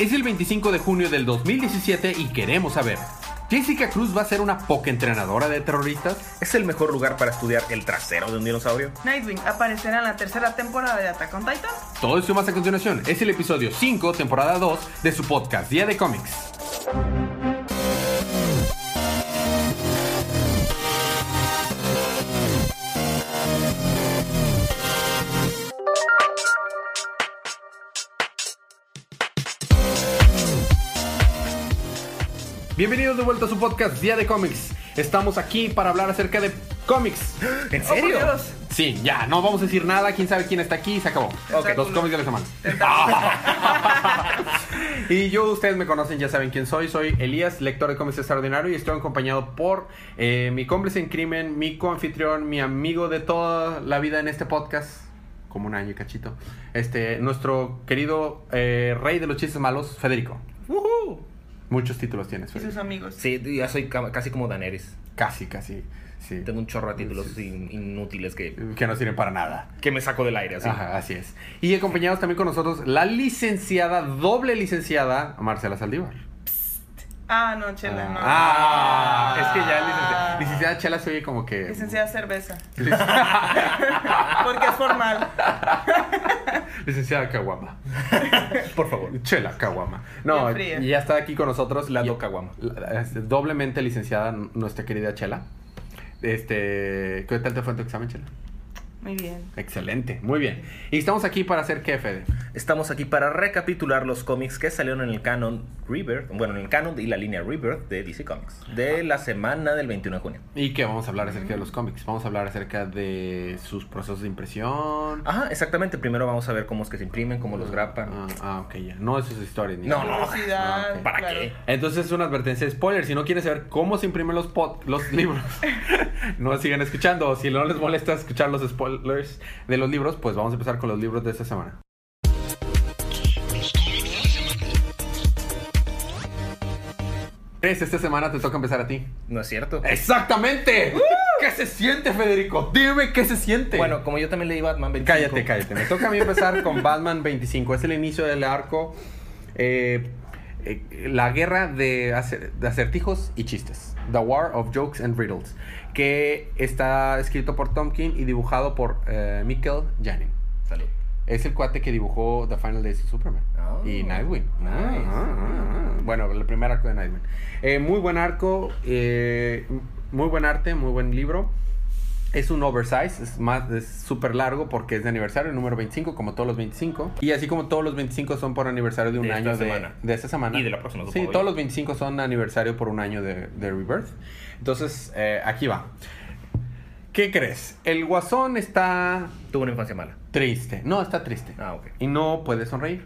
Es el 25 de junio del 2017 y queremos saber, ¿Jessica Cruz va a ser una poca entrenadora de terroristas? ¿Es el mejor lugar para estudiar el trasero de un dinosaurio? Nightwing aparecerá en la tercera temporada de Attack on Titan. Todo esto y más a continuación. Es el episodio 5, temporada 2 de su podcast Día de Cómics. Bienvenidos de vuelta a su podcast Día de Cómics. Estamos aquí para hablar acerca de cómics. ¿En Oh, serio? Sí, ya, no vamos a decir nada. Quién sabe quién está aquí y se acabó. Ok. Los cómics de la semana. y yo, ustedes me conocen, ya saben quién soy. Soy Elías, lector de cómics extraordinario y estoy acompañado por eh, mi cómplice en crimen, mi coanfitrión, mi amigo de toda la vida en este podcast. Como un año y cachito. Este, nuestro querido eh, rey de los chistes malos, Federico. ¡Woohoo! Muchos títulos tienes, Y sus amigos. Sí, ya soy ca- casi como Daenerys. Casi, casi. Sí. Tengo un chorro de títulos in- inútiles que, Que no sirven para nada. que me saco del aire, así. Ajá, así es. Y acompañados también con nosotros la licenciada, doble licenciada, Marcela Saldívar. Ah, no, chela, no. Ah, es que ya licenciada, licenciada Chela se oye como que... Licenciada cerveza. Porque es formal. licenciada Caguama. Por favor. Chela Caguama. No, y ya está aquí con nosotros La Caguama. este, doblemente licenciada nuestra querida Chela. Este, ¿qué tal te fue en tu examen, Chela? Muy bien. Excelente, muy bien. Y estamos aquí para hacer qué, Fede. Estamos aquí para recapitular los cómics que salieron en el canon Rebirth, bueno, en el canon y la línea Rebirth de DC Comics, de la semana del 21 de junio. ¿Y qué vamos a hablar acerca de los cómics? Vamos a hablar acerca de sus procesos de impresión. Ajá, exactamente. Primero vamos a ver cómo es que se imprimen, cómo los grapan. Ah, ah, ok, ya. No de sus historias. Ni No, nada. no. Ah. ¿Para claro. qué? Entonces es una advertencia de spoiler. Si no quieres saber cómo se imprimen los, pod- los libros, no sigan escuchando. Si no les molesta escuchar los spoilers de los libros, pues vamos a empezar con los libros de esta semana. Es, esta semana te toca empezar a ti. ¿No es cierto? ¡Exactamente! ¿Qué se siente, Federico? Dime qué se siente. Bueno, como yo también leí Batman 25. Cállate, cállate. Me toca a mí empezar con Batman 25. Es el inicio del arco. eh, eh, la guerra de, acer- de acertijos y chistes. The War of Jokes and Riddles. Que está escrito por Tom King y dibujado por eh, Mikkel Janin. Salud. Es el cuate que dibujó The Final Days of Superman. Oh, y Nightwing. nice. Ah, ah, ah. Bueno, el primer arco de Nightwing. Eh, muy buen arco. eh, muy buen arte, muy buen libro. Es un oversize, es más, es súper largo porque es de aniversario, el número 25, como todos los 25. Y así como todos los 25 son por aniversario de un De esta año de, de esta semana. Y de la próxima, Sí, todos los 25 son aniversario por un año de, de Rebirth. Entonces, eh, aquí va. ¿Qué crees? El guasón está Tuvo una infancia mala. triste. No, está triste. Ah, ok. Y no puede sonreír.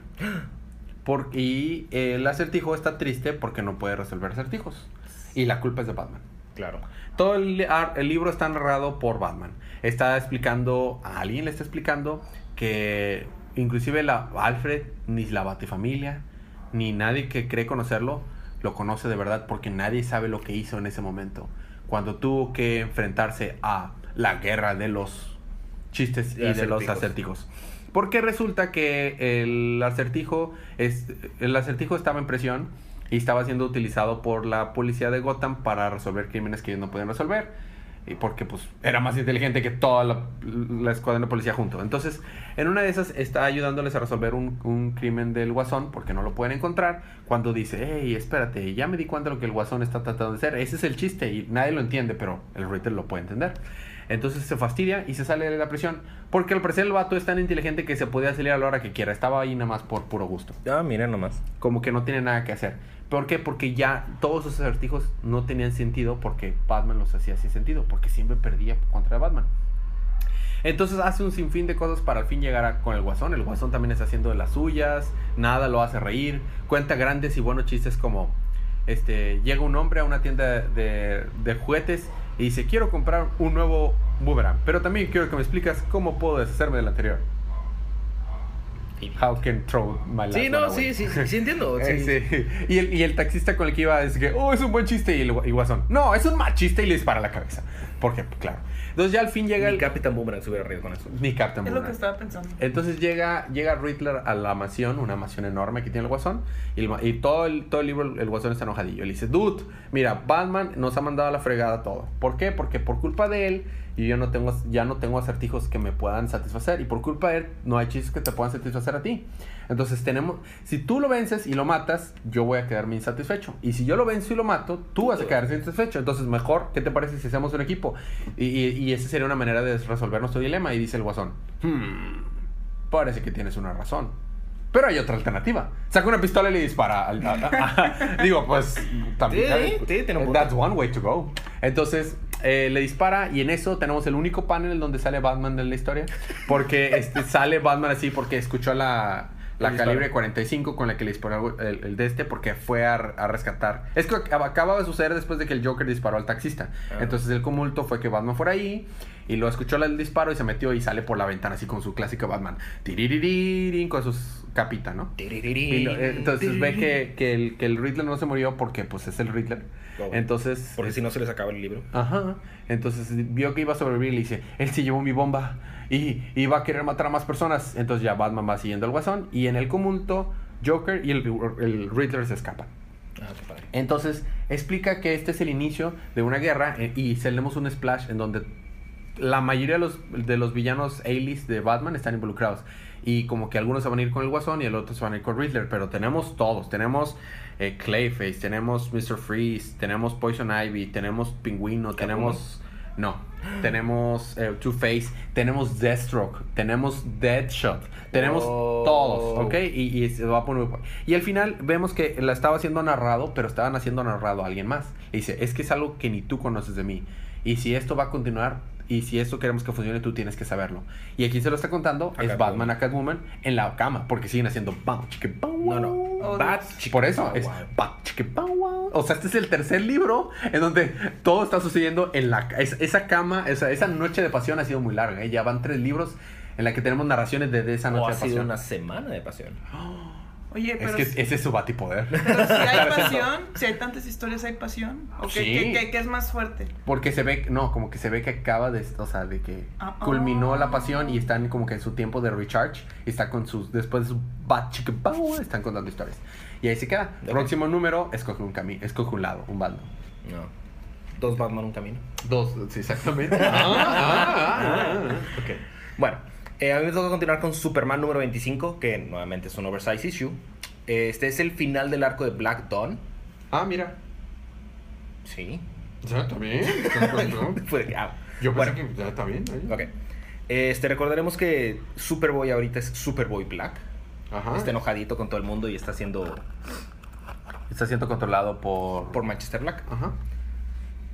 Por, y el acertijo está triste porque no puede resolver acertijos. Y la culpa es de Batman. Claro. Todo el, el libro está narrado por Batman. Está explicando, a alguien le está explicando que inclusive la Alfred, ni la Batifamilia, ni nadie que cree conocerlo, lo conoce de verdad porque nadie sabe lo que hizo en ese momento. Cuando tuvo que enfrentarse a la guerra de los chistes y De de los acertijos. acertijos. Porque resulta que el acertijo, es, el acertijo estaba en presión y estaba siendo utilizado por la policía de Gotham para resolver crímenes que ellos no podían resolver. Y porque pues era más inteligente que toda la, escuadra de policía junto. Entonces, en una de esas está ayudándoles a resolver un, un crimen del guasón porque no lo pueden encontrar. Cuando dice, hey, espérate, ya me di cuenta de lo que el guasón está tratando de hacer. Ese es el chiste y nadie lo entiende, pero el reader lo puede entender. Entonces se fastidia y se sale de la prisión. Porque al parecer el vato es tan inteligente que se podía salir a la hora que quiera. Estaba ahí nada más por puro gusto. Ah, miren nomás. Como que no tiene nada que hacer. ¿Por qué? Porque ya todos esos acertijos no tenían sentido porque Batman los hacía sin sentido. Porque siempre perdía contra Batman. Entonces hace un sinfín de cosas para al fin llegar a- con el guasón. El guasón también está haciendo de las suyas. Nada lo hace reír. Cuenta grandes y buenos chistes como... Este, llega un hombre a una tienda de, de juguetes y dice, quiero comprar un nuevo boomerang. Pero también quiero que me explicas cómo puedo deshacerme del anterior. How can throw my last Sí, no, sí, sí, sí, sí entiendo. Eh, sí. sí. Y, el, y el taxista con el que iba es que, oh, es un buen chiste. Y el y Guasón, no, es un mal chiste y le dispara la cabeza. Porque, claro. Entonces ya al fin llega Mi el. Capitán Boomerang se hubiera reído con eso. Ni Captain Es lo que Boomerang. estaba pensando. Entonces llega, llega Riddler a la mansión, una mansión enorme que tiene el Guasón, y, el y todo, el, todo el libro el Guasón está enojadillo. Le dice, dude, mira, Batman nos ha mandado a la fregada todo. ¿Por qué? Porque por culpa de él, y yo no tengo, ya no tengo acertijos que me puedan satisfacer, y por culpa de él, no hay chistes que te puedan satisfacer a ti. Entonces tenemos, si tú lo vences y lo matas, yo voy a quedarme insatisfecho. Y si yo lo venzo y lo mato, tú vas a quedar insatisfecho. Entonces mejor, ¿qué te parece si hacemos un equipo? Y, y, y esa sería una manera de resolver nuestro dilema. Y dice el guasón, hmm, parece que tienes una razón. Pero hay otra alternativa. Saca una pistola y le dispara. al- digo, pues también. Sí, sí. That's one way to go. Entonces, eh, le dispara y en eso tenemos el único panel donde sale Batman en la historia. Porque este, sale Batman así porque escuchó la, la El disparo. calibre 45 con la que le disparó el, el de este porque fue a, a rescatar. Es que ac- acaba de suceder después de que el Joker disparó al taxista. Ah. Entonces el tumulto fue que Batman fuera ahí y lo escuchó el disparo y se metió y sale por la ventana así con su clásico Batman. Tiririririn, con sus capitas, ¿no? Y lo- eh, entonces ve que, que, el, que el Riddler no se murió porque pues es el Riddler. Entonces... Porque si no se les acaba el libro. Ajá. Entonces vio que iba a sobrevivir y le dice, él se llevó mi bomba y iba a querer matar a más personas. Entonces ya Batman va siguiendo al guasón y en el tumulto Joker y el, el Riddler se escapan. Ah, qué padre. Entonces explica que este es el inicio de una guerra eh, y tenemos un splash en donde la mayoría de los, de los villanos A-list de Batman están involucrados. Y como que algunos se van a ir con el Guasón y el otro se van a ir con Riddler. Pero tenemos todos. Tenemos eh, Clayface, tenemos Mr. Freeze, tenemos Poison Ivy, tenemos Pingüino, tenemos... No, tenemos eh, Two-Face, tenemos Deathstroke, tenemos Deadshot, tenemos Oh. todos, ¿ok? Y, y se va a poner... Y al final vemos que la estaba haciendo narrado, pero estaban haciendo narrado a alguien más. Y dice, es que es algo que ni tú conoces de mí. Y si esto va a continuar, y si esto queremos que funcione, tú tienes que saberlo. Y aquí se lo está contando, A es Catwoman. Batman a Catwoman en la cama, porque siguen haciendo... bam, chiqui, bam, No, no. Oh, Bat Dios. por eso, Chica, es pa, wow. O sea, este es el tercer libro en donde todo está sucediendo en la es- esa cama, esa, esa noche de pasión ha sido muy larga. ¿eh? Ya van tres libros en la que tenemos narraciones de, de esa O noche ha de sido pasión. una semana de pasión. Oye, Es pero, que si- ese es su batipoder. pero si hay pasión, si hay tantas historias, hay pasión. ¿O qué, Sí. qué- qué- qué es más fuerte? Porque se ve, no, como que se ve que acaba de, o sea, de que Ah, culminó ah. la pasión y están como que en su tiempo de recharge y está con sus, después de su bat están contando historias. Y ahí se queda. Ok. Próximo número, escoge un camino, escoge un lado, un bando. No. Dos Batman, un camino. Dos, sí, exactamente. Ah, ah, ah, ah. Ok. Bueno, eh, a mí me toca continuar con Superman número 25, que nuevamente es un oversize issue. Este es el final del arco de Black Dawn. Ah, mira. Sí. Ya, está bien. Fue de- ah, Yo pensé bueno, que ya está bien. ahí. ok. Este, recordaremos que Superboy ahorita es Superboy Black. Ajá. Está enojadito con todo el mundo y está siendo Está siendo controlado por... por Manchester Black. Ajá.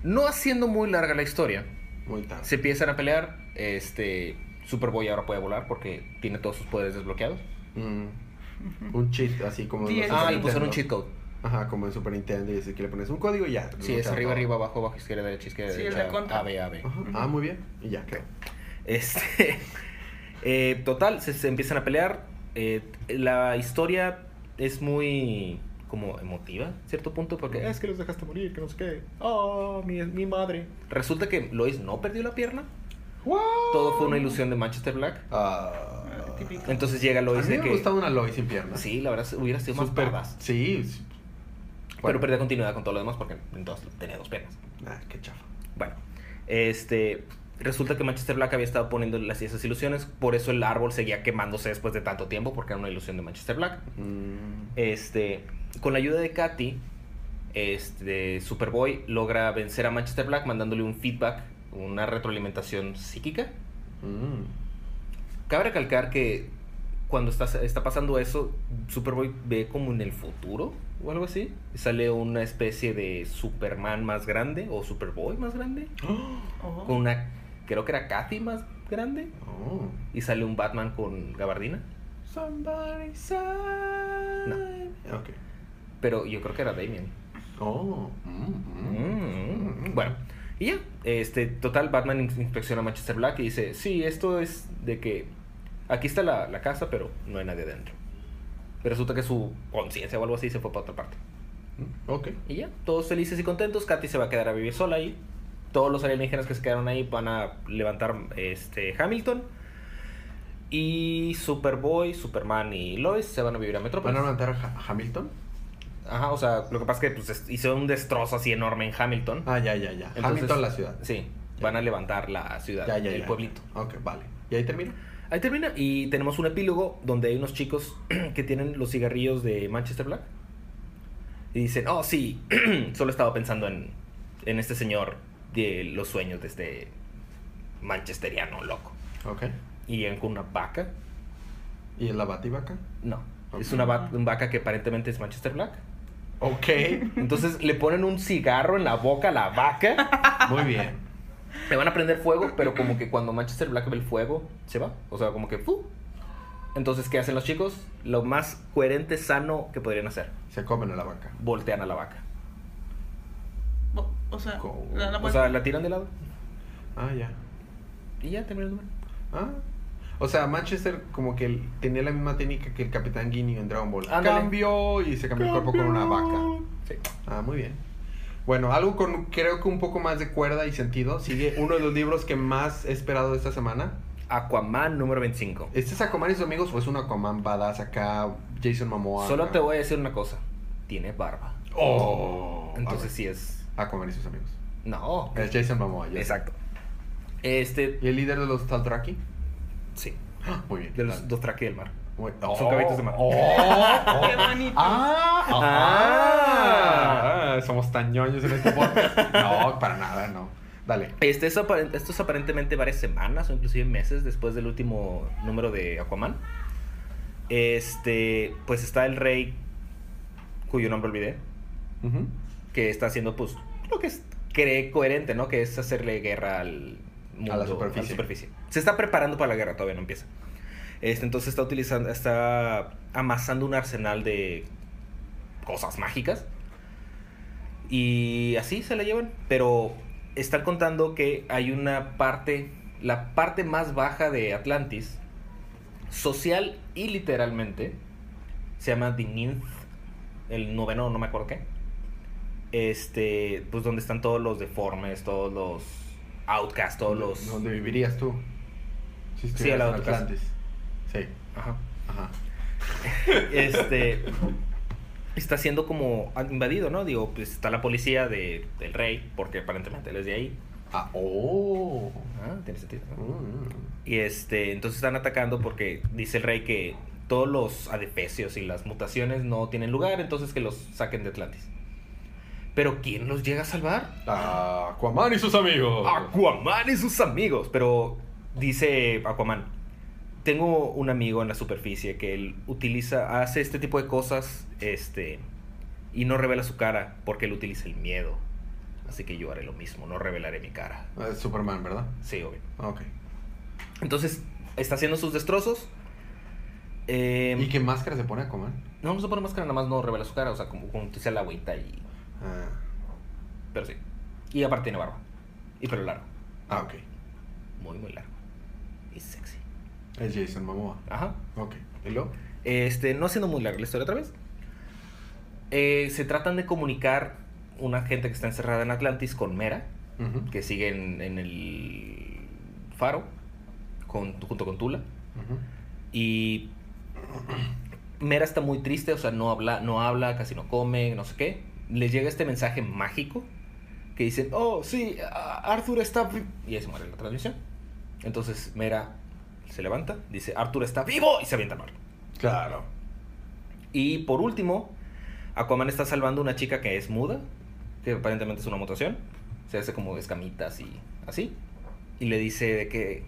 No haciendo muy larga la historia, Muy tarde. se empiezan a pelear. Este, Superboy ahora puede volar porque tiene todos sus poderes desbloqueados. Mm. Un cheat, así como... Sí, Ah, le pusieron un cheat code. Ajá, como en Super Nintendo y así que le pones un código y ya. Sí, es arriba, todo. arriba, abajo, abajo, izquierda, derecha, izquierda, Sí, el derecha. de. A, B, A, B. Ajá. Ah, muy bien. Y ya quedó. Este, eh, total, se, se empiezan a pelear. Eh, la historia es muy como emotiva, a cierto punto, porque es que los dejaste morir, que no sé qué. Oh, mi, mi madre. Resulta que Lois no perdió la pierna. Todo fue una ilusión de Manchester Black. Ah. Típico. Entonces llega A Lois de me que. gustaba una Lois sin piernas. Sí, la verdad hubiera sido más badass. Sí. Pero perdía continuidad con todo lo demás porque entonces tenía dos piernas. Ah, qué chafa. Bueno, este. Resulta que Manchester Black había estado poniendo las, esas ilusiones, por eso el árbol seguía quemándose después de tanto tiempo, porque era una ilusión de Manchester Black. Mm. Este, con la ayuda de Katy, este, Superboy logra vencer a Manchester Black mandándole un feedback, una retroalimentación psíquica. Mm. Cabe recalcar que cuando está, está pasando eso, Superboy ve como en el futuro o algo así. Sale una especie de Superman más grande o Superboy más grande. Oh. Con una, creo que era Kathy más grande. Oh. Y sale un Batman con gabardina. Somebody. No. Ok. Pero yo creo que era Damien. Oh. Mm, mm. Mm, Bueno, y ya, este, total, Batman ins- inspecciona a Manchester Black y dice, sí, esto es de que Aquí está la, la casa, pero no hay nadie adentro. Pero resulta que su conciencia o algo así se fue para otra parte. Mm, Ok. Y ya, todos felices y contentos. Katy se va a quedar a vivir sola ahí. Todos los alienígenas que se quedaron ahí van a levantar este Hamilton. Y Superboy, Superman y Lois se van a vivir a ¿Van Metrópolis. a levantar a Ha- Hamilton? Ajá, o sea, lo que pasa es que pues, es- hizo un destrozo así enorme en Hamilton. Ah, ya, ya, ya. Entonces- Hamilton, la ciudad. Sí, Ya. van a levantar la ciudad, Ya, ya, el pueblito. Ok, vale. ¿Y ahí termina? Ahí termina y tenemos un epílogo donde hay unos chicos que tienen los cigarrillos de Manchester Black. Y dicen, oh sí, solo estaba pensando en, en este señor de los sueños de este manchesteriano loco. Ok. Y en con una vaca. ¿Y es la bativaca? No, es una va- una vaca que aparentemente es Manchester Black. Ok. Entonces le ponen un cigarro en la boca a la vaca. Muy bien. Le van a prender fuego, pero como que cuando Manchester Black ve el fuego, se va. O sea, como que... ¡fu! Entonces, ¿qué hacen los chicos? Lo más coherente, sano que podrían hacer. Se comen a la vaca. Voltean a la vaca. O, sea, ¿Cómo? la, la O sea, la tiran de lado. Ah, ya. Y ya termina el número. Ah. O sea, Manchester como que tenía la misma técnica que el Capitán Guinea en Dragon Ball. Ándale. Cambió y se cambió el cuerpo con una vaca. Sí. Ah, muy bien. Bueno, algo con creo que un poco más de cuerda y sentido. Sigue uno de los libros que más he esperado de esta semana. Aquaman número 25. ¿Este es Aquaman y sus amigos o es un Aquaman badass acá? Jason Momoa. Solo acá? te voy a decir una cosa. Tiene barba. Oh. Entonces sí es... Aquaman y sus amigos. No. Es Jason Momoa. ya sé. Exacto. Este... ¿Y el líder de los Taltraki? Sí. Muy bien. De los dos traques del mar. Son caballitos de mar. Oh, oh. Qué bonito. Ah, Ah. ah, somos tan ñoños en este podcast. No, para nada, no. Dale. Este es esto es aparentemente varias semanas o inclusive meses después del último número de Aquaman. Este, pues está el rey, cuyo nombre olvidé, que está haciendo pues lo que es- cree coherente, ¿no? Que es hacerle guerra al mundo, A la superficie. Se está preparando para la guerra, todavía no empieza. Este, entonces está utilizando, está amasando un arsenal de cosas mágicas. Y así se la llevan. Pero están contando que hay una parte, la parte más baja de Atlantis, social y literalmente, se llama The Ninth, el noveno, no me acuerdo qué. Este, pues donde están todos los deformes, todos los outcasts, todos los... ¿Dónde vivirías tú? Si Sí, en Outcast. Atlantis. Sí. Ajá. Ajá. este está siendo como invadido, ¿no? Digo, pues está la policía de, del rey, porque aparentemente él es de ahí. Ah, oh. Ah, tiene sentido. ¿no? Mm. Y este, entonces están atacando porque dice el rey que todos los adefesios y las mutaciones no tienen lugar, entonces que los saquen de Atlantis. Pero ¿quién los llega a salvar? Aquaman y sus amigos. Aquaman y sus amigos. Pero dice Aquaman, tengo un amigo en la superficie que él utiliza, hace este tipo de cosas, este, y no revela su cara porque él utiliza el miedo. Así que yo haré lo mismo, no revelaré mi cara. Es Superman, ¿verdad? Sí, obvio. Ah, Ok. Entonces, está haciendo sus destrozos. Eh, ¿Y qué máscara se pone Aquaman? No, no se pone máscara, nada más no revela su cara, o sea, como, como utiliza la agüita y... Ah, Pero sí. Y aparte tiene barba. Y pelo largo. ah, ok. Muy, muy largo. Y sexy. Es Jason Momoa. Ajá. Ok. ¿Y luego? Este, no haciendo muy larga la historia otra vez. Eh, se tratan de comunicar una gente que está encerrada en Atlantis con Mera, que sigue en, en el faro, con, junto con Tula. Y Mera está muy triste, o sea, no habla, no habla, casi no come, no sé qué. Les llega este mensaje mágico que dicen, oh, sí, Arthur está... vi-". Y ahí se muere la transmisión. Entonces Mera se levanta, dice, Arthur está vivo y se avienta al mar. Claro. Y por último, Aquaman está salvando a una chica que es muda, que aparentemente es una mutación. Se hace como escamitas y así. Y le dice de que,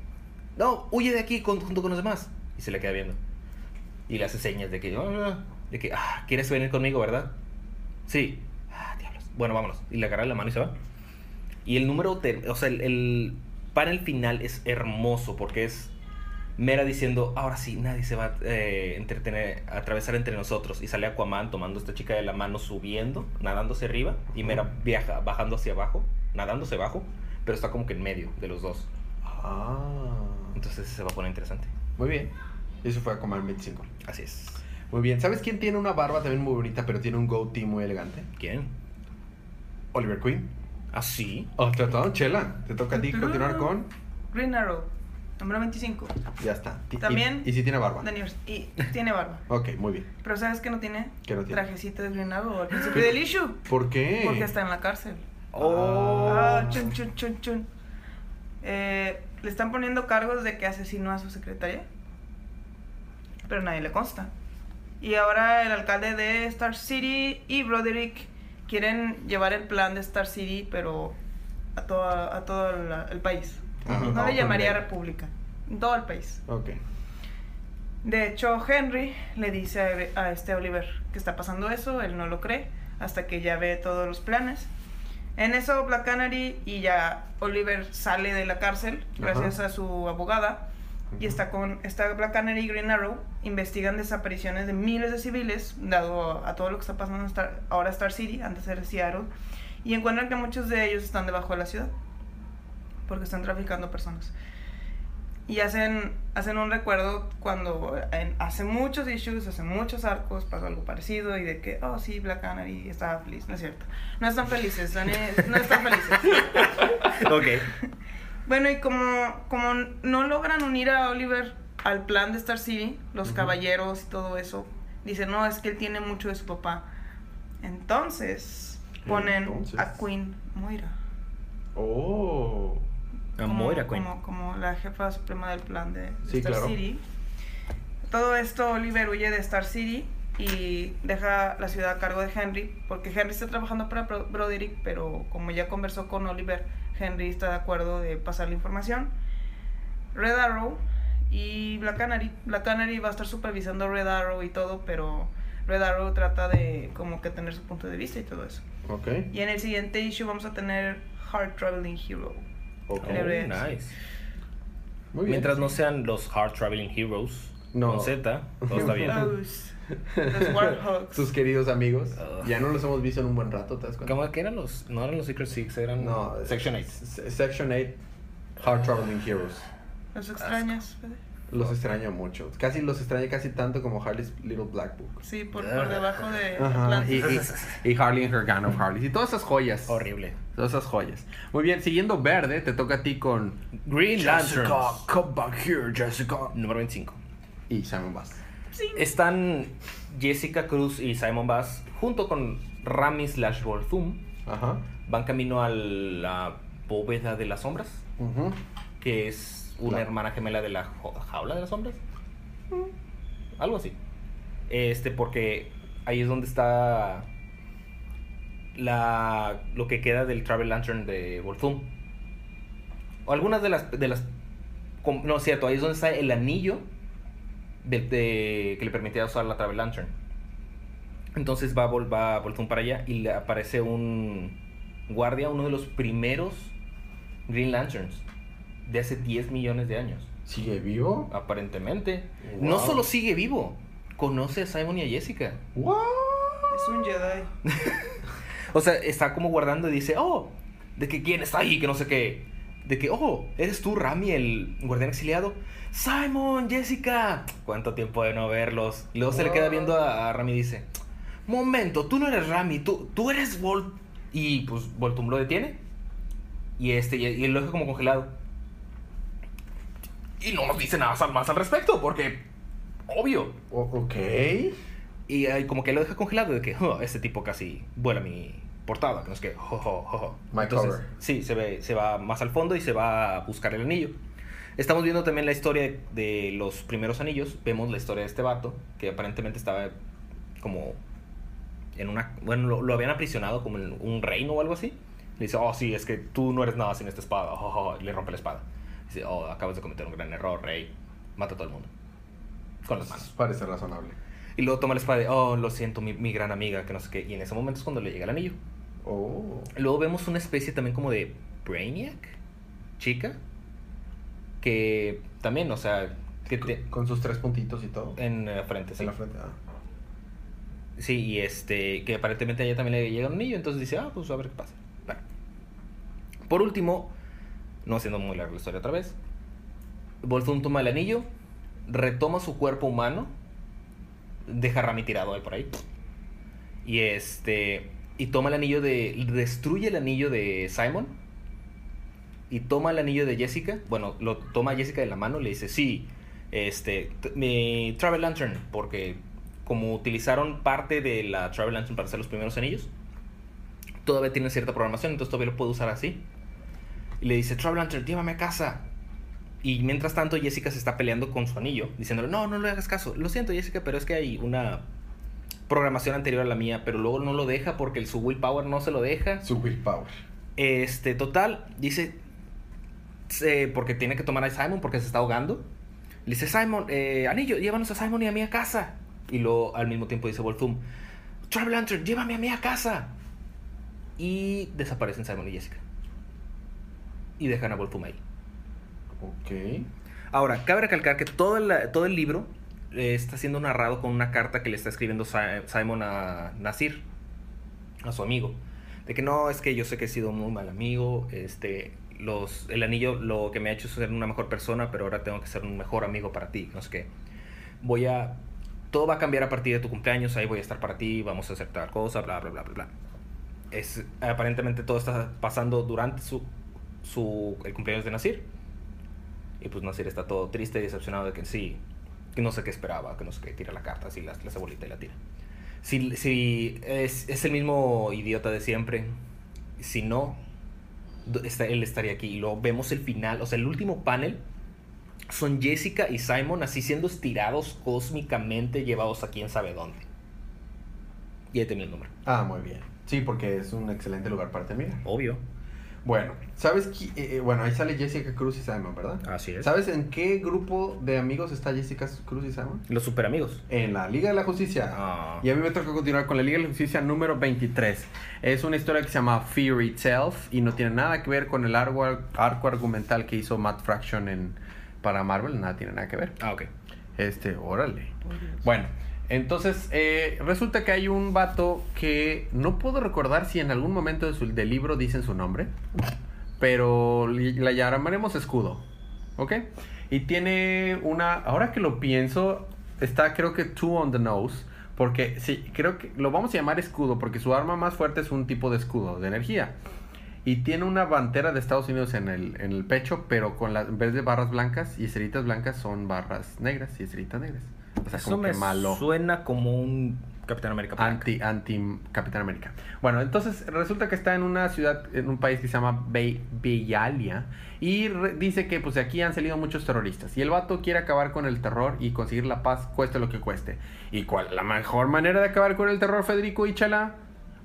no, huye de aquí con- junto con los demás. Y se le queda viendo. Y le hace señas de que, "Ah", de que, ah, ¿quieres venir conmigo, verdad? Sí. Bueno, vámonos. Y le agarra la mano y se va. Y el número, o sea, el, el panel final es hermoso porque es Mera diciendo, ahora sí, nadie se va a eh, entretener, a atravesar entre nosotros. Y sale Aquaman tomando a esta chica de la mano, subiendo, nadándose arriba. Y Mera viaja, bajando hacia abajo, nadándose abajo, pero está como que en medio de los dos. Ah. Entonces se va a poner interesante. Muy bien. Eso fue a Command 25. Así es. Muy bien. ¿Sabes quién tiene una barba también muy bonita, pero tiene un goatee muy elegante? ¿Quién? Oliver Queen. ¿Ah, sí? Oh, tratado, Chela. Te toca a ti continuar con. Green Arrow, número 25. Ya está. Ti- y- También- Y, si tiene barba. Daniel, y tiene barba. Ok, muy bien. Pero ¿sabes qué no tiene? ¿Qué no tiene? Trajecito de Green Arrow al principio del issue. ¿Por qué? Porque está en la cárcel. Oh. Ah, chun, chun, chun, chun. Eh, le están poniendo cargos de que asesinó a su secretaria. Pero nadie le consta. Y ahora el alcalde de Star City y Broderick quieren llevar el plan de Star City, pero a todo, a todo el, el país. Ajá. no No, le llamaría república. En todo el país. Ok. De hecho, Henry le dice a, a este Oliver que está pasando eso, él no lo cree, hasta que ya ve todos los planes. En eso, Black Canary y ya Oliver sale de la cárcel, gracias Ajá. a su abogada, y está con está Black Canary y Green Arrow, investigan desapariciones de miles de civiles, dado a todo lo que está pasando en Star- ahora Star City, antes era Seattle, y encuentran que muchos de ellos están debajo de la ciudad, porque están traficando personas. Y hacen, hacen un recuerdo cuando en- hace muchos issues, hace muchos arcos, pasó algo parecido y de que, oh sí, Black Canary estaba feliz. No es cierto. No están felices, Dani, no están felices. Ok. Bueno, y como, como no logran unir a Oliver al plan de Star City, los caballeros y todo eso, dicen, no, es que él tiene mucho de su papá. Entonces, ponen Entonces. a Queen Moira. Oh. A como, Moira Queen. Como, como la jefa suprema del plan de, de Sí, Star claro. City. Todo esto, Oliver huye de Star City y deja la ciudad a cargo de Henry, porque Henry está trabajando para Bro- Broderick, pero como ya conversó con Oliver, Henry está de acuerdo de pasar la información. Red Arrow y Black Canary. Black Canary va a estar supervisando Red Arrow y todo, pero Red Arrow trata de como que tener su punto de vista y todo eso. Ok. Y en el siguiente issue vamos a tener Hard Traveling Hero. Ok. Oh, nice. Muy bien. Mientras no sean los Hard Traveling Heroes No. con Z, todo está bien. Los, Warhogs. Tus queridos amigos. Ya no los hemos visto en un buen rato, ¿te das cuenta? ¿Cómo que eran los? No eran los Secret Six, eran No. Section 8. S- Section 8. Hard Traveling Heroes. ¿Los extrañas, Fede? Los extraño mucho. Casi los extraño casi tanto como Harley's Little Black Book. Sí, por, por debajo de Ajá. Y, y, y Harley and Her Gun of Harley. Y todas esas joyas. Horrible. Todas esas joyas. Muy bien, siguiendo verde, te toca a ti con Green Lanterns. come back here, Jessica. Número 25. Y Simon Bass. Sí. Están Jessica Cruz y Simon Bass junto con Rami slash. Ajá. Van camino a la bóveda de las sombras, que es una La- hermana gemela de la jaula de las sombras. Algo así. Este, porque ahí es donde está la lo que queda del Travel Lantern de Volthum. O algunas de las de las no es cierto, ahí es donde está el anillo de, de- que le permitía usar la Travel Lantern. Entonces va, va para allá y le aparece un guardia, uno de los primeros Green Lanterns de hace 10 millones de años. ¿Sigue vivo? Aparentemente. No Wow. solo sigue vivo, conoce a Simon y a Jessica. What? Es un Jedi. O sea, está como guardando y dice, oh, de que quién está ahí, que no sé qué. De que, oh, eres tú, Rami, el guardián exiliado. Simon, Jessica. ¿Cuánto tiempo de no verlos? Y luego se le queda viendo a, a Rami y dice, momento, tú no eres Rami, tú, tú eres Volt. Y pues Voltum lo detiene. Y este, y, y lo deja como congelado. Y no nos dice nada más al respecto, porque, obvio. O- ok. Y como que lo deja congelado de que "Oh, este tipo casi vuela mi portada, que no es que jo, jo, jo, jo". My Entonces, cover. sí, se ve, se va más al fondo y se va a buscar el anillo. Estamos viendo también la historia de, los primeros anillos. Vemos la historia de este vato, que aparentemente estaba como en una. Bueno, lo, lo habían aprisionado como en un reino o algo así. Le dice, oh, sí, es que tú no eres nada sin esta espada. jo, jo", y le rompe la espada. Dice, oh, acabas de cometer un gran error, rey. Mata a todo el mundo. Con las manos. Parece razonable. Y luego toma la espada de, oh, lo siento, mi, mi gran amiga, que no sé qué. Y en ese momento es cuando le llega el anillo. Oh. Luego vemos una especie también como de Brainiac, chica, que también, o sea, que Con, te- con sus tres puntitos y todo. en la frente, sí. En la frente. Ah. Sí, y este, que aparentemente a ella también le llega un anillo, entonces dice, ah, pues a ver qué pasa. Bueno. Por último, no haciendo muy larga la historia otra vez, Volthum toma el anillo, retoma su cuerpo humano, deja a Rami tirado ahí por ahí. Y este. Y toma el anillo de. Destruye el anillo de Simon. Y toma el anillo de Jessica. Bueno, lo toma Jessica de la mano. Le dice: Sí, este. Mi Travel Lantern. Porque como utilizaron parte de la Travel Lantern para hacer los primeros anillos, todavía tiene cierta programación. Entonces todavía lo puedo usar así. Y le dice: Travel Lantern, llévame a casa. Y mientras tanto, Jessica se está peleando con su anillo, diciéndole: No, no le hagas caso. Lo siento, Jessica, pero es que hay una programación anterior a la mía, pero luego no lo deja porque el, su willpower no se lo deja. Su willpower. Este, total, dice, porque tiene que tomar a Simon porque se está ahogando. Le dice, Simon, eh, Anillo, llévanos a Simon y a mí a casa. Y luego al mismo tiempo dice Volthum, Travel Lantern, llévame a mí a casa. Y desaparecen Simon y Jessica. Y dejan a Volthum ahí. Ok. Ahora, cabe recalcar que todo el, todo el libro eh, está siendo narrado con una carta que le está escribiendo Simon a Nasir, a su amigo. De que no, es que yo sé que he sido un muy mal amigo, este, los, el anillo lo que me ha hecho es ser una mejor persona, pero ahora tengo que ser un mejor amigo para ti. No sé qué. Voy a. Todo va a cambiar a partir de tu cumpleaños, ahí voy a estar para ti, vamos a hacer tal cosa, bla, bla, bla, bla, bla. Es, aparentemente todo está pasando durante su, su, el cumpleaños de Nasir. Y pues Nasir está todo triste y decepcionado de que sí, que no sé qué esperaba, que no sé qué, tira la carta, así la, la cebolita y la tira. Si, si es, es, el mismo idiota de siempre, si no, él estaría aquí. Y luego vemos el final, o sea, el último panel son Jessica y Simon así siendo estirados cósmicamente, llevados a quién sabe dónde. Y ahí tenía el nombre. Ah, muy bien. Sí, porque es un excelente lugar para terminar. Obvio. Bueno, ¿sabes qué? Eh, bueno, ahí sale Jessica Cruz y Simon, ¿verdad? Así es. ¿Sabes en qué grupo de amigos está Jessica Cruz y Simon? Los super amigos. En la Liga de la Justicia. Ah. Y a mí me toca continuar con la Liga de la Justicia número 23. Es una historia que se llama Fear Itself y no tiene nada que ver con el arco, arco argumental que hizo Matt Fraction en, para Marvel. Nada tiene nada que ver. Ah, ok. Este, órale. Bueno. Entonces, eh, resulta que hay un vato que no puedo recordar si en algún momento del libro dicen su nombre, pero la llamaremos escudo, ¿ok? Y tiene una, ahora que lo pienso, está creo que two on the nose, porque sí, creo que lo vamos a llamar escudo, porque su arma más fuerte es un tipo de escudo, de energía. Y tiene una bandera de Estados Unidos en el, en el pecho, pero con las, en vez de barras blancas y estrellitas blancas son barras negras y estrellitas negras. O sea, Eso como me que malo. suena como un Capitán América. Anti, anti Capitán América. Bueno, entonces resulta que está en una ciudad, en un país que se llama Be Bellalia. Y dice que pues de aquí han salido muchos terroristas. Y el vato quiere acabar con el terror y conseguir la paz, cueste lo que cueste. ¿Y cuál? La mejor manera de acabar con el terror, Federico y Chala?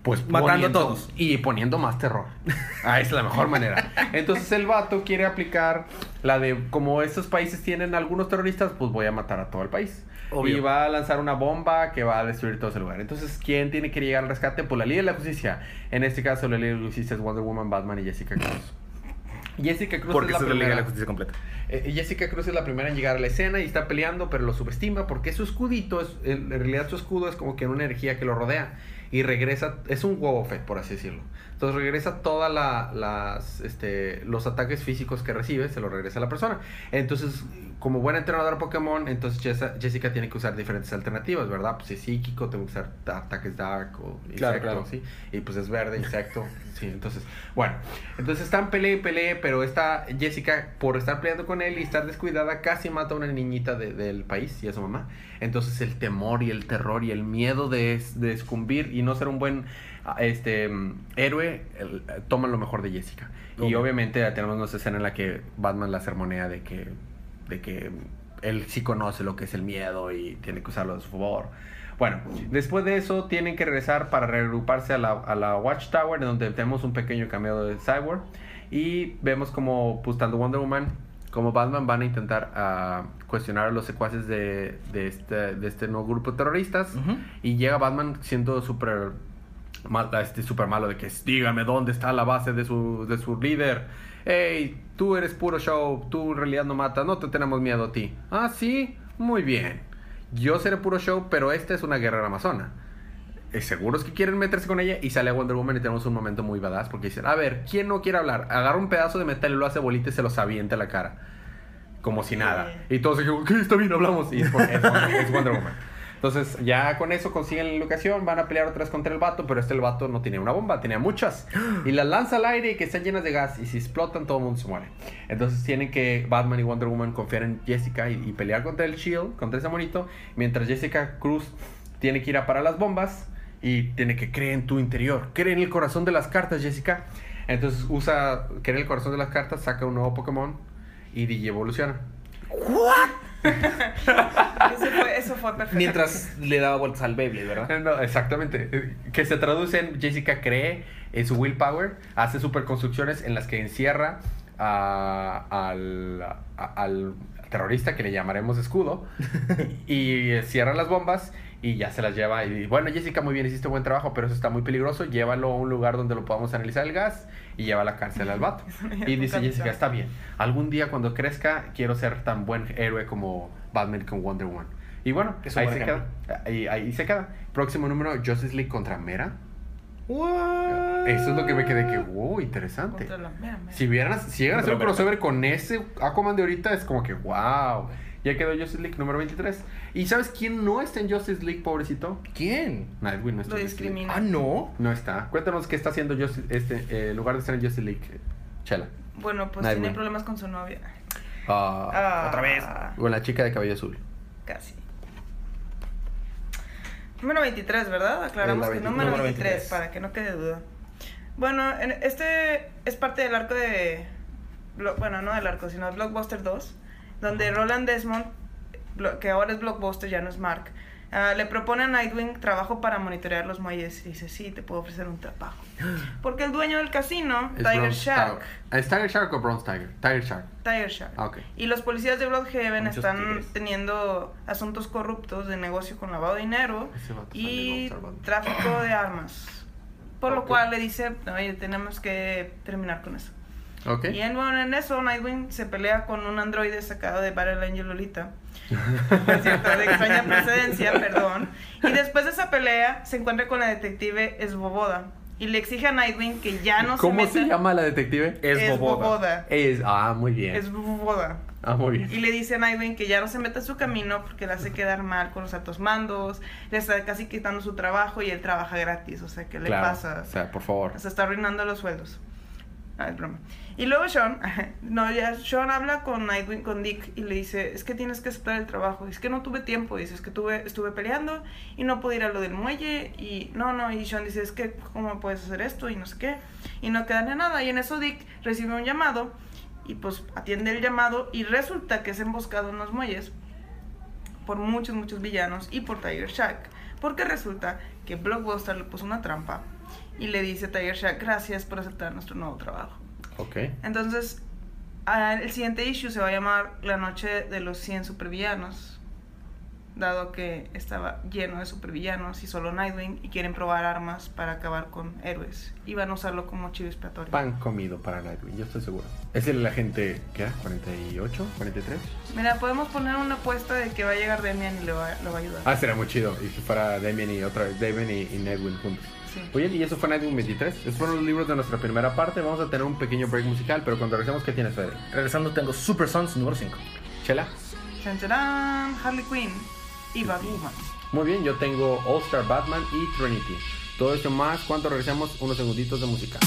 Pues Matando a todos. Y poniendo más terror. Ah, es la mejor manera. Entonces el vato quiere aplicar la de como estos países tienen algunos terroristas, pues voy a matar a todo el país. Obvio. Y va a lanzar una bomba que va a destruir todo ese lugar. Entonces, ¿quién tiene que llegar al rescate? Pues la Liga de la Justicia. En este caso, la Liga de la Justicia es Wonder Woman, Batman y Jessica Cruz. Jessica Cruz Porque es la primera. la Justicia completa. Eh, Jessica Cruz es la primera en llegar a la escena y está peleando, pero lo subestima porque su escudito, es, en realidad su escudo es como que una energía que lo rodea y regresa, es un huevo Fett, por así decirlo. Entonces regresa todas las, este, los ataques físicos que recibe, se lo regresa a la persona. Entonces, como buena entrenadora Pokémon, entonces Jessica tiene que usar diferentes alternativas, ¿verdad? Pues si es psíquico, tengo que usar ta- ataques dark o insecto, Claro, claro. ¿sí? Y pues es verde, insecto, sí, entonces, bueno. Entonces están peleé y peleé, pero esta Jessica, por estar peleando con él y estar descuidada, casi mata a una niñita de- del país y a su mamá. Entonces el temor y el terror y el miedo de, de sucumbir y no ser un buen este héroe el- eh, toman lo mejor de Jessica. Y obviamente tenemos una escena en la que Batman la sermonea de que, de que él sí conoce lo que es el miedo y tiene que usarlo a su favor. Bueno, después de eso tienen que regresar para reagruparse a la, a la Watchtower, en donde tenemos un pequeño cameo de Cyborg. Y vemos como, pues tanto Wonder Woman como Batman van a intentar ah, cuestionar a los secuaces de, de, este, de este nuevo grupo de terroristas. Y llega Batman siendo súper mal, este, súper malo de que dígame dónde está la base de su, de su líder. Hey, tú eres puro show, tú en realidad no matas, no te tenemos miedo a ti. Ah, sí, muy bien. Yo seré puro show, pero esta es una guerrera amazona. Eh, Seguros que quieren meterse con ella y sale Wonder Woman y tenemos un momento muy badass porque dicen, a ver, ¿quién no quiere hablar? Agarra un pedazo de metal y lo hace bolita y se los avienta a la cara. como si nada. Y todos dijeron, ¿qué? Está bien, hablamos. Y es, por- es Wonder, es Wonder Woman. Entonces, ya con eso consiguen la locación, van a pelear otra vez contra el vato, pero este el vato no tenía una bomba, tenía muchas. Y las lanza al aire que están llenas de gas, y si explotan, todo el mundo se muere. Entonces, tienen que Batman y Wonder Woman confiar en Jessica y, y pelear contra el Shield, contra ese monito, mientras Jessica Cruz tiene que ir a parar las bombas y tiene que creer en tu interior, cree en el corazón de las cartas, Jessica. Entonces, usa, cree en el corazón de las cartas, saca un nuevo Pokémon y evoluciona. Eso fue, eso fue perfecto. Mientras le daba vueltas al Beyblade, ¿verdad? No, exactamente. Eh, Que se traduce en Jessica cree en su willpower, hace superconstrucciones en las que encierra a- al, a- al terrorista que le llamaremos escudo y, y cierra las bombas y ya se las lleva. Y bueno, Jessica, muy bien, hiciste buen trabajo, pero eso está muy peligroso. Llévalo a un lugar donde lo podamos analizar el gas y lleva a la cárcel al vato. Y dice Jessica, está bien. Algún día cuando crezca quiero ser tan buen héroe como Batman con Wonder Woman. Y bueno, un ahí se queda. Ahí, ahí se queda. Próximo número, Justice League contra Mera. What? Eso es lo que me quedé que, wow, interesante. Contra la- mira, mira. Si, vieran, si llegan a hacer un crossover con ese Aquaman de ahorita, es como que, wow. Ya quedó Justice League número 23. ¿Y sabes quién no está en Justice League, pobrecito? ¿Quién? Nightwing no está Lo discrimina. Ah, no. No está. Cuéntanos qué está haciendo Justice, este, eh, en lugar de estar en Justice League, eh, Chela. Bueno, pues Nightwing. tiene problemas con su novia. Ah, Ah, otra vez. Con la chica de cabello azul. Casi. Número 23, ¿verdad? Aclaramos Es la que 23. número Número 23, 23. para que no quede duda. Bueno, en- este es parte del arco de... Bueno, no del arco, sino de Blockbuster 2, donde Roland Desmond, que ahora es Blockbuster, ya no es Mark, ah, le propone a Nightwing trabajo para monitorear los muelles. Y dice, sí, te puedo ofrecer un trabajo. Porque el dueño del casino, Es Tiger Bronze Shark, Tiger. ¿Es Tiger Shark o Bronze Tiger? Tiger Shark. Tiger Shark. Ah, ok. Y los policías de Bloodhaven Muchos están tigres. teniendo asuntos corruptos de negocio con lavado de dinero y tráfico de armas. Por lo cual le dice, oye, tenemos que terminar con eso. Y en, bueno, en eso Nightwing se pelea con un androide sacado de Battle Angel Lolita. Es cierto, de extraña procedencia, perdón. Y después de esa pelea se encuentra con la detective Esboboda. Y le exige a Nightwing que ya no ¿Cómo se se meta. llama la detective? Es Boboda. Boboda. Es, ah, muy bien. Es Boboda. Ah, muy bien. Y le dice a Nightwing que ya no se meta en su camino porque le hace quedar mal con los altos mandos, le está casi quitando su trabajo y él trabaja gratis, o sea, ¿qué le Claro. pasa? O sea, por favor. Se está arruinando los sueldos. Ah, es broma. Y luego Sean, no, ya Sean habla con Nightwing, con Dick, y le dice, es que tienes que aceptar el trabajo. Es que no tuve tiempo, dice, es que tuve, estuve peleando y no pude ir a lo del muelle. Y no, no, y Sean dice, es que, ¿cómo puedes hacer esto? Y no sé qué. Y no queda nada. Y en eso Dick recibe un llamado y pues atiende el llamado y resulta que es emboscado en los muelles por muchos, muchos villanos y por Tiger Shark. Porque resulta que Blockbuster le puso una trampa y le dice a Tiger Shark, gracias por aceptar nuestro nuevo trabajo. Ok. Entonces, el siguiente issue se va a llamar La Noche de los 100 Supervillanos. Dado que estaba lleno de supervillanos y solo Nightwing y quieren probar armas para acabar con héroes. Y van a usarlo como chivo expiatorio. Pan comido para Nightwing, yo estoy seguro. ¿Es el agente, qué era? ¿48? ¿43? Mira, podemos poner una apuesta de que va a llegar Demian y le va, lo va a ayudar. Ah, sería muy chido. Y que fuera Damien y otra vez, Damien y, y Nightwing juntos. Sí. Bien, y eso fue Nightwing 23. Esos fueron los libros de nuestra primera parte. Vamos a tener un pequeño break musical, pero cuando regresemos, ¿qué tienes, Fede? Regresando tengo Super Sons número 5. Chela. Chan, Harley Quinn y Batwoman. Muy bien, yo tengo All Star Batman y Trinity. Todo esto más cuando regresemos unos segunditos de música.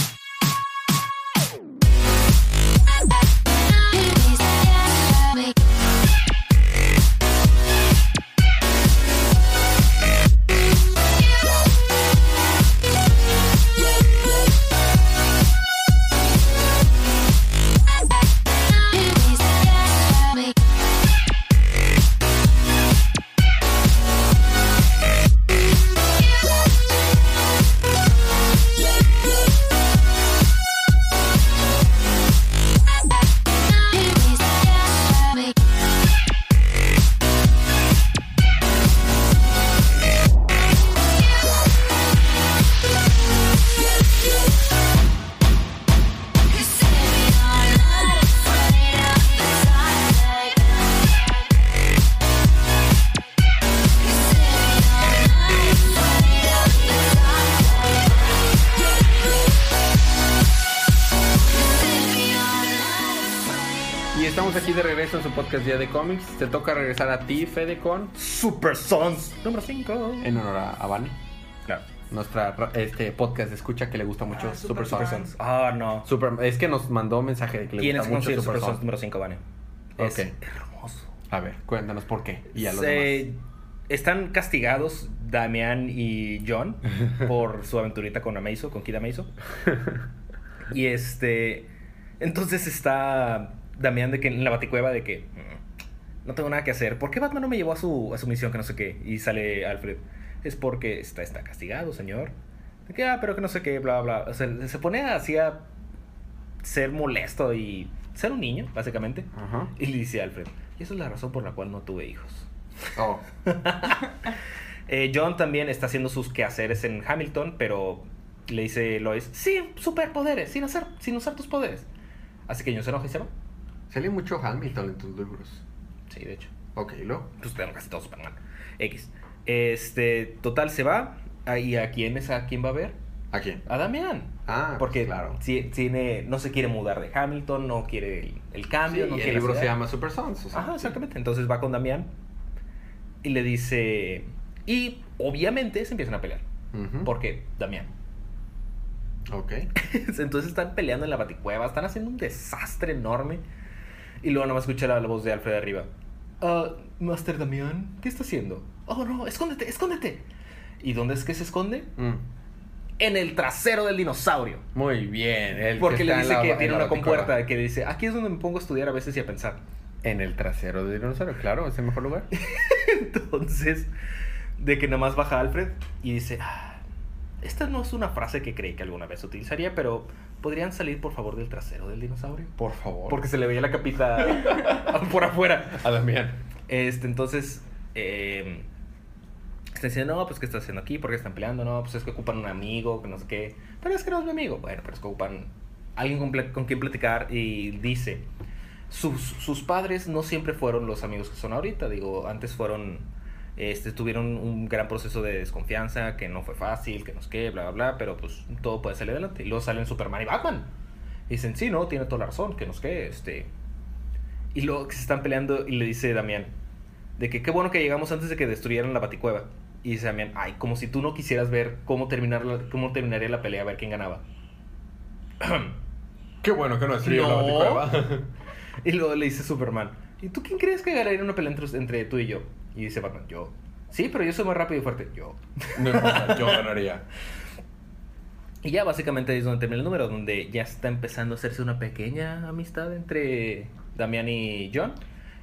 Aquí de regreso en su podcast Día de Cómics. Te toca regresar a ti, Fede, con Super Sons número 5. en honor a, a Vani, Claro. nuestra ra- este podcast de escucha que le gusta mucho Ah, Super, Super Sons. Ah, no. Super- es que nos mandó un mensaje de que le gusta que mucho Super, Super Sons número 5, Vane. Es hermoso. A ver, cuéntanos por qué. Y a los Se- Están castigados Damián y John por su aventurita con Ameiso, con Kid Ameiso. Y este. Entonces está Damián de que en la baticueva de que. "Mm, No tengo nada que hacer. ¿Por qué Batman no me llevó a su, a su misión? Que no sé qué. Y sale Alfred. Es porque está, está castigado, señor. De que, ah, pero que no sé qué, bla, bla. O sea, se pone así a ser molesto y ser un niño, básicamente. Ajá. Y le dice a Alfred, y esa es la razón por la cual no tuve hijos. Oh, Eh, John también está haciendo sus quehaceres en Hamilton, pero le dice Lois, sí, superpoderes, sin, hacer, sin usar tus poderes. Así que John se enoja y se va. Sale mucho Hamilton en tus libros. Sí, de hecho. Ok, ¿y luego? Pues tengo casi todo Superman. X. Este, total, se va. ¿Y a quién es a quién va a ver? ¿A quién? A Damián. Ah, Porque pues, claro. ti- tiene, no se quiere mudar de Hamilton, no quiere el, el cambio. Sí, no y quiere el libro se llama Super Sons. o sea, Ajá, sí. exactamente. Entonces va con Damián y le dice. Y obviamente se empiezan a pelear. Porque Damián. Ok. Entonces están peleando en la baticueva, están haciendo un desastre enorme. Y luego nada más escucha la, la voz de Alfred arriba. Ah, Master Damián, ¿qué está haciendo? Oh, no, escóndete, escóndete. ¿Y dónde es que se esconde? Mm. En el trasero del dinosaurio. Muy bien. el que Porque le dice la- que en tiene una compuerta que dice, aquí es donde me pongo a estudiar a veces y a pensar. En el trasero del dinosaurio, claro, es el mejor lugar. Entonces, de que nada más baja Alfred y dice, "Ah, esta no es una frase que creí que alguna vez utilizaría, pero ¿podrían salir por favor del trasero del dinosaurio? Por favor. Porque se le veía la capita por afuera. A Damián. Este, entonces, eh, está diciendo, no, pues, ¿qué está haciendo aquí? ¿Por qué están peleando? No, pues es que ocupan un amigo, que no sé qué. Pero es que no es mi amigo. Bueno, pero es que ocupan alguien con, con quien platicar y dice, sus, sus padres no siempre fueron los amigos que son ahorita. Digo, antes fueron, este, tuvieron un gran proceso de desconfianza, que no fue fácil, que no sé qué, bla, bla, bla, pero pues todo puede salir adelante. Y luego salen Superman y Batman. Y dicen, sí, no, tiene toda la razón, que no sé qué, este... Y luego que se están peleando y le dice Damián, de que qué bueno que llegamos antes de que destruyeran la baticueva. Y dice Damián, ay, como si tú no quisieras ver cómo, terminar la- cómo terminaría la pelea, a ver quién ganaba. Qué bueno que no destruyó la baticueva. Y luego le dice Superman, ¿y tú quién crees que ganaría una pelea entre, entre tú y yo? Y dice Batman, yo. Sí, pero yo soy más rápido y fuerte. Yo. No yo ganaría. Y ya básicamente ahí es donde termina el número, donde ya está empezando a hacerse una pequeña amistad entre Damián y John.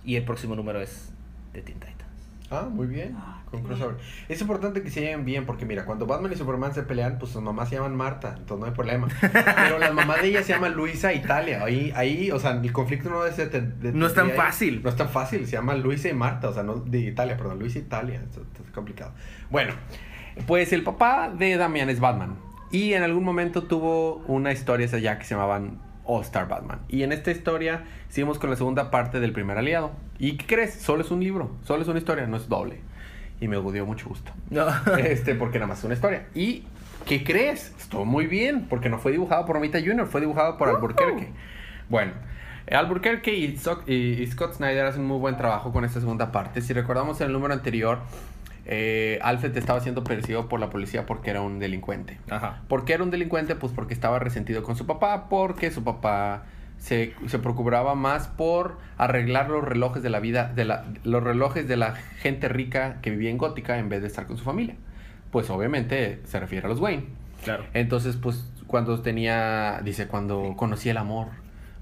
Y el próximo número es de Teen Titans. Ah, muy bien. Ah, Con crossover. Es importante que se lleven bien, porque mira, cuando Batman y Superman se pelean, pues sus mamás se llaman Marta, entonces no hay problema. Pero la mamá de ella se llama Luisa Italia. Ahí, ahí, o sea, el conflicto no es de, de- No es tan ahí. fácil. No es tan fácil, se llama Luisa y Marta, o sea, no de Italia, perdón, Luisa Italia. Esto, esto es complicado. Bueno, pues el papá de Damian es Batman. Y en algún momento tuvo una historia esa ya que se llamaban All Star Batman. Y en esta historia seguimos con la segunda parte del primer aliado. ¿Y qué crees? Solo es un libro, solo es una historia, no es doble. Y me dio mucho gusto. No. Este, porque nada más es una historia. ¿Y qué crees? Estuvo muy bien, porque no fue dibujado por Romita Jr., fue dibujado por Albuquerque. Bueno, Albuquerque y, So- y- Scott Snyder hacen muy buen trabajo con esta segunda parte. Si recordamos en el número anterior, eh, Alfred estaba siendo perseguido por la policía porque era un delincuente. Ajá. ¿Por qué era un delincuente? Pues porque estaba resentido con su papá, porque su papá se, se preocupaba más por arreglar los relojes de la vida, de la, los relojes de la gente rica que vivía en Gótica en vez de estar con su familia. Pues obviamente se refiere a los Wayne. Claro. Entonces, pues cuando tenía, dice, cuando conocí el amor,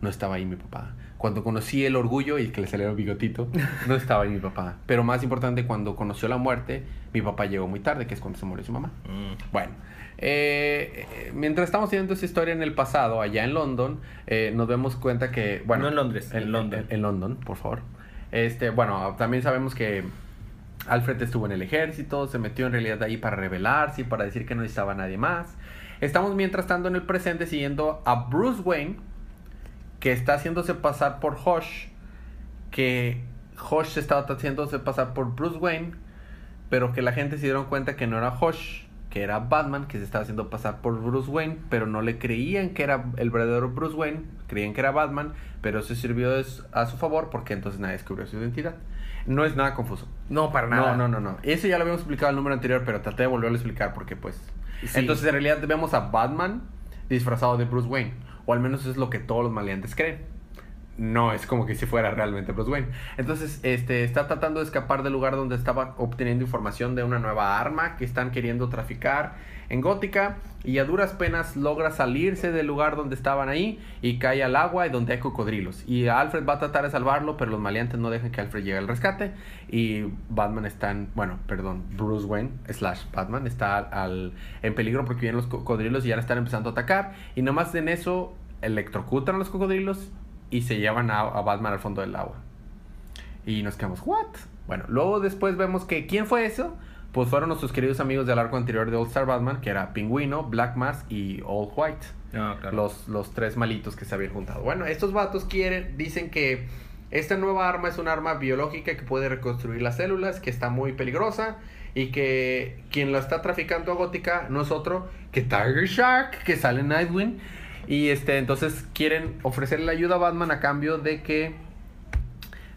no estaba ahí mi papá. Cuando conocí el orgullo y que le salió el bigotito, no estaba ahí mi papá. Pero más importante, cuando conoció la muerte, mi papá llegó muy tarde, que es cuando se murió su mamá. Mm. Bueno, eh, mientras estamos viendo esa historia en el pasado, allá en London, eh, nos damos cuenta que, bueno... No en Londres, en London. En, en London, por favor. Este, bueno, también sabemos que Alfred estuvo en el ejército, se metió en realidad ahí para rebelarse y para decir que no necesitaba a nadie más. Estamos mientras tanto en el presente siguiendo a Bruce Wayne, que está haciéndose pasar por Hosh, que Hosh se estaba haciéndose pasar por Bruce Wayne, pero que la gente se dieron cuenta que no era Hosh, que era Batman, que se estaba haciendo pasar por Bruce Wayne, pero no le creían que era el verdadero Bruce Wayne, creían que era Batman, pero eso sirvió a su favor porque entonces nadie descubrió su identidad. No es nada confuso. No, para nada. No, no, no, no. Eso ya lo habíamos explicado en el número anterior, pero traté de volverlo a explicar porque pues... Sí. Entonces en realidad vemos a Batman disfrazado de Bruce Wayne, o al menos es lo que todos los maleantes creen no es como que si fuera realmente Bruce Wayne. Entonces, este, está tratando de escapar del lugar donde estaba obteniendo información de una nueva arma que están queriendo traficar en Gótica y a duras penas logra salirse del lugar donde estaban ahí y cae al agua y donde hay cocodrilos. Y Alfred va a tratar de salvarlo, pero los maleantes no dejan que Alfred llegue al rescate y Batman está en, bueno, perdón, Bruce Wayne slash Batman está al, en peligro porque vienen los cocodrilos y ya están empezando a atacar y nomás en eso electrocutan a los cocodrilos y se llevan a, a, Batman al fondo del agua. Y nos quedamos, ¿what? Bueno, luego después vemos que, ¿quién fue eso? Pues fueron nuestros queridos amigos del arco anterior de All Star Batman, que era Pingüino, Black Mask y All White. Ah, claro. los, los tres malitos que se habían juntado. Bueno, estos vatos quieren, dicen que esta nueva arma es un arma biológica que puede reconstruir las células, que está muy peligrosa y que quien la está traficando a Gótica no es otro que Tiger Shark, que sale en Nightwing. Y este, entonces quieren ofrecerle ayuda a Batman a cambio de que,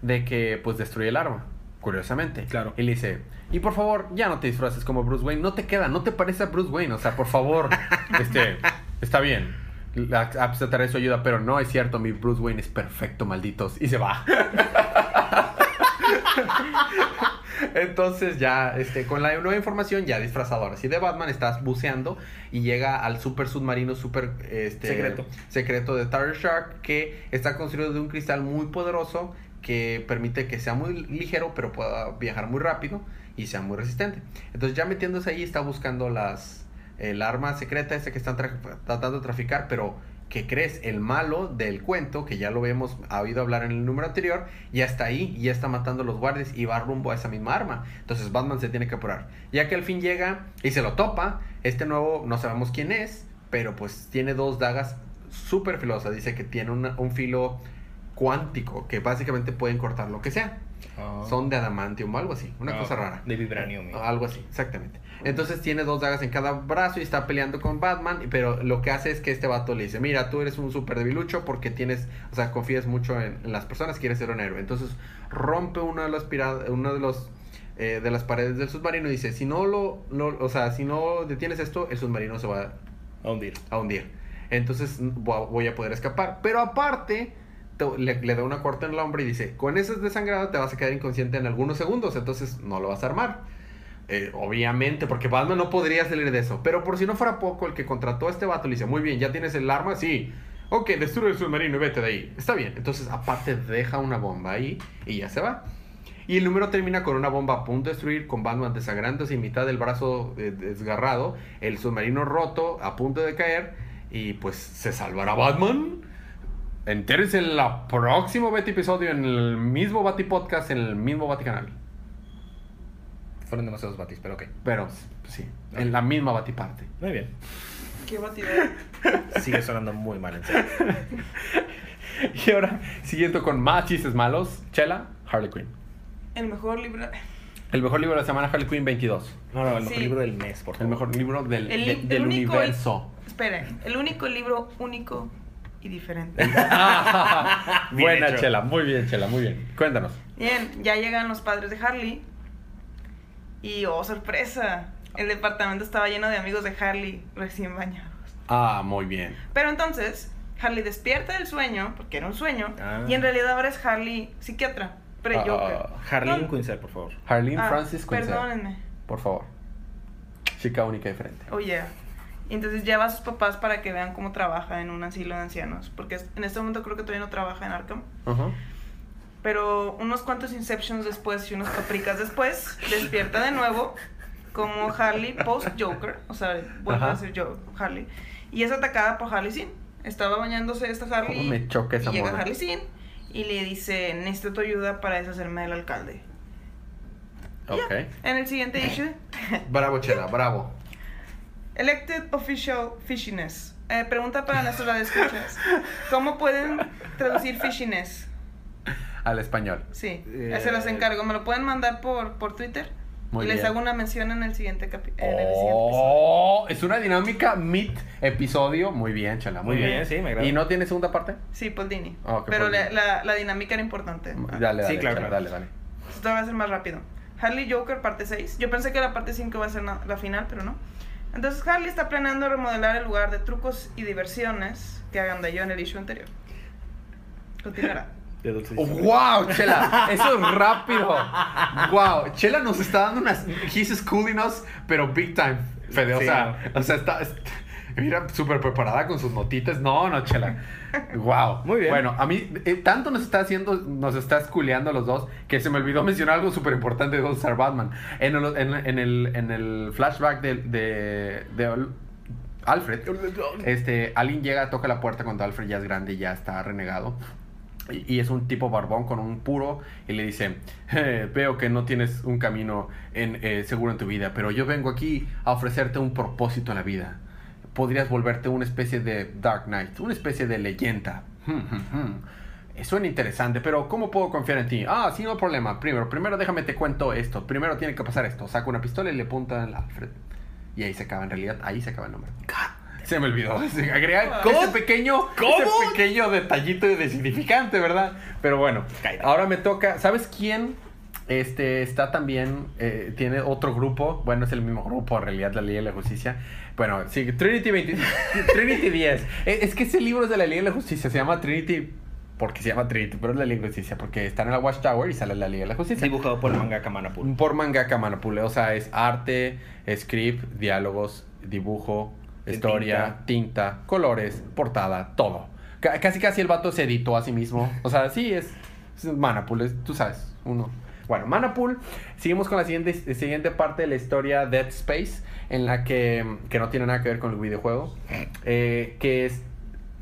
de que, pues, destruye el arma. Curiosamente. Claro. Y le dice, y por favor, ya no te disfraces como Bruce Wayne. No te queda, no te parece a Bruce Wayne. O sea, por favor, este, está bien. Aceptaré su ayuda, pero no es cierto, mi Bruce Wayne es perfecto, malditos. Y se va. Entonces ya, este, con la nueva información, ya disfrazado ahora sí de Batman, estás buceando y llega al super submarino super este, secreto. secreto de Tiger Shark que está construido de un cristal muy poderoso que permite que sea muy ligero pero pueda viajar muy rápido y sea muy resistente. Entonces ya metiéndose ahí está buscando las el arma secreta ese que están tratando de traficar, pero ¿qué crees? El malo del cuento, que ya lo hemos oído hablar en el número anterior, ya está ahí, ya está matando a los guardias y va rumbo a esa misma arma. Entonces Batman se tiene que apurar. Ya que al fin llega y se lo topa, este nuevo no sabemos quién es, pero pues tiene dos dagas súper filosas. Dice que tiene un filo cuántico, que básicamente pueden cortar lo que sea. Ah. Son de adamantium o algo así, una Ah, cosa rara. De vibranium. Algo así, exactamente. Entonces tiene dos dagas en cada brazo y está peleando con Batman, pero lo que hace es que este vato le dice, mira, tú eres un súper debilucho porque tienes, o sea, confías mucho en, en las personas, quieres ser un héroe. Entonces rompe uno de los, uno de los eh, de las paredes del submarino y dice, si no lo, no, o sea, si no detienes esto, el submarino se va A hundir. a hundir. Entonces vo- voy a poder escapar. Pero aparte, te- le, da una corta en el hombro y dice, con ese desangrado te vas a quedar inconsciente en algunos segundos, entonces no lo vas a armar. Eh, obviamente, porque Batman no podría salir de eso. Pero por si no fuera poco, el que contrató a este vato le dice, muy bien, ¿ya tienes el arma? Sí. Ok, destruye el submarino y vete de ahí. Está bien. Entonces, aparte, deja una bomba ahí y ya se va. Y el número termina con una bomba a punto de destruir, con Batman desangrándose y mitad del brazo eh, desgarrado, el submarino roto, a punto de caer, y pues se salvará Batman. Entérense en el próximo Betty episodio, en el mismo Batty Podcast, en el mismo Batty Canal. Fueron demasiados batis, pero ok. Pero sí, en la misma Batty parte. Muy bien. Qué batida. Sigue sonando muy mal en serio. Y ahora, siguiendo con más chistes malos, Chela, Harley Quinn. El mejor libro. El mejor libro de la semana, Harley Quinn 22. No, no, el mejor Sí. libro del mes, por favor. El mejor libro del, El, de- li- el del único- universo. Esperen, el único libro único y diferente. Buena, hecho. Chela, muy bien, Chela, muy bien. Cuéntanos. Bien, ya llegan los padres de Harley. Y oh, sorpresa. El departamento estaba lleno de amigos de Harley recién bañados. Ah, muy bien. Pero entonces, Harley despierta del sueño, porque era un sueño, Ah. y en realidad ahora es Harley psiquiatra, pre-Joker. Ah, Harleen No. Quinzel, por favor. Harleen Ah, Francis Quinzel. Perdónenme. Por favor. Chica única y diferente. Oh, yeah. Y entonces lleva a sus papás para que vean cómo trabaja en un asilo de ancianos. Porque en este momento creo que todavía no trabaja en Arkham. Ajá. Pero unos cuantos Inceptions después y unos papricas después, despierta de nuevo como Harley post-Joker. O sea, vuelve Ajá. a ser yo, Harley. Y es atacada por Harley Sin. Estaba bañándose esta Harley. ¿Cómo me choca esa y llega? Harley Sin y le dice, necesito tu ayuda para deshacerme del alcalde. Ya. Ok. En el siguiente issue, Bravo, Chela, bravo. Elected Official Fishiness. Eh, pregunta para nuestros escuchas. ¿Cómo pueden traducir fishiness? Al español. Sí, Eh, se los encargo. ¿Me lo pueden mandar por, por Twitter? Muy y les bien. hago una mención en el siguiente capi- en el siguiente episodio. Oh, es una dinámica mid episodio. Muy bien, Chela. Muy, Muy bien. bien, sí, me agrada. ¿Y no tiene segunda parte? Sí, Paul Dini. Ok, Pero Paul la, Dini. la, la dinámica era importante. Dale, dale, Sí, claro, Chela, claro. dale, dale. Esto va a ser más rápido. Harley Joker parte 6. Yo pensé que la parte 5 va a ser la final, pero no. Entonces Harley está planeando remodelar el lugar de trucos y diversiones que hagan de yo en el issue anterior. Continuará. Dulce Oh, wow, Chela, eso es rápido. Wow, Chela nos está dando unas. He's schooling us, pero big time, Fede. O Sí, sea, o sea, está. est- Mira, súper preparada con sus notitas. No, no, Chela. Wow. Muy bien. Bueno, a mí, eh, tanto nos está haciendo, nos está esculeando los dos, que se me olvidó mencionar algo súper importante de All Star Batman. En el, en, en el, en el flashback de, de, de Alfred, este, alguien llega, toca la puerta cuando Alfred ya es grande y ya está renegado. Y, y es un tipo barbón con un puro y le dice, "Eh, veo que no tienes un camino en, eh, seguro en tu vida, pero yo vengo aquí a ofrecerte un propósito en la vida. Podrías volverte una especie de Dark Knight, una especie de leyenda. Hmm, hmm, hmm. Eh, Suena interesante, pero ¿cómo puedo confiar en ti? Ah, sí, no hay problema. Primero, primero déjame te cuento esto. Primero tiene que pasar esto. Saca una pistola y le apunta al Alfred. Y ahí se acaba, en realidad, ahí se acaba el nombre. Se me olvidó. Se agrega ¿Cómo? ese pequeño, ese pequeño detallito de significante, ¿verdad? Pero bueno, ahora me toca. ¿Sabes quién? Este está también, eh, tiene otro grupo, bueno, es el mismo grupo, en realidad, la Liga de la Justicia. Bueno, sí, Trinity 20, Trinity 10. Eh, Es que ese libro es de la Liga de la Justicia, se llama Trinity, porque se llama Trinity, pero es la Liga de la Justicia, porque está en la Watchtower y sale la Liga de la Justicia. Dibujado por mangaka Manapur. Por mangaka Manapule, o sea, es arte, script, diálogos, dibujo, historia, tinta. colores, portada, todo. Ca- casi casi el vato se editó a sí mismo. O sea, sí, es, es Manapul, es- tú sabes, uno. Bueno, Manapul, seguimos con la siguiente, siguiente parte de la historia Dead Space, en la que, que no tiene nada que ver con el videojuego, eh, que es,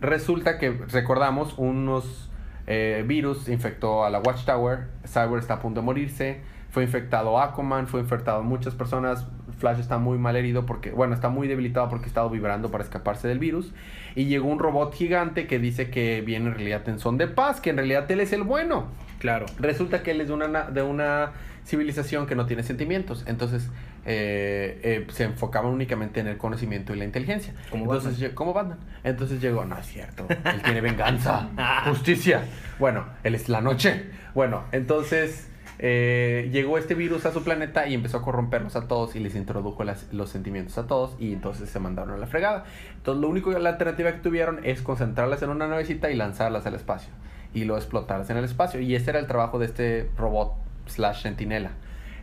resulta que, recordamos, unos eh, virus infectó a la Watchtower, Cyber está a punto de morirse, fue infectado Aquaman, fue infectado muchas personas, Flash está muy mal herido porque, bueno, está muy debilitado porque ha estado vibrando para escaparse del virus, y llegó un robot gigante que dice que viene en realidad en son de paz, que en realidad él es el bueno. Claro. Resulta que él es de una, na- de una civilización que no tiene sentimientos. Entonces eh, eh, se enfocaban únicamente en el conocimiento y la inteligencia. Como Entonces, Batman. como Batman. Entonces llegó, no es cierto, él tiene venganza, justicia. Bueno, él es la noche. Bueno, entonces eh, llegó este virus a su planeta y empezó a corromperlos a todos y les introdujo las- los sentimientos a todos y entonces se mandaron a la fregada. Entonces lo único, la alternativa que tuvieron es concentrarlas en una navecita y lanzarlas al espacio y lo explotarlas en el espacio. Y ese era el trabajo de este robot slash sentinela.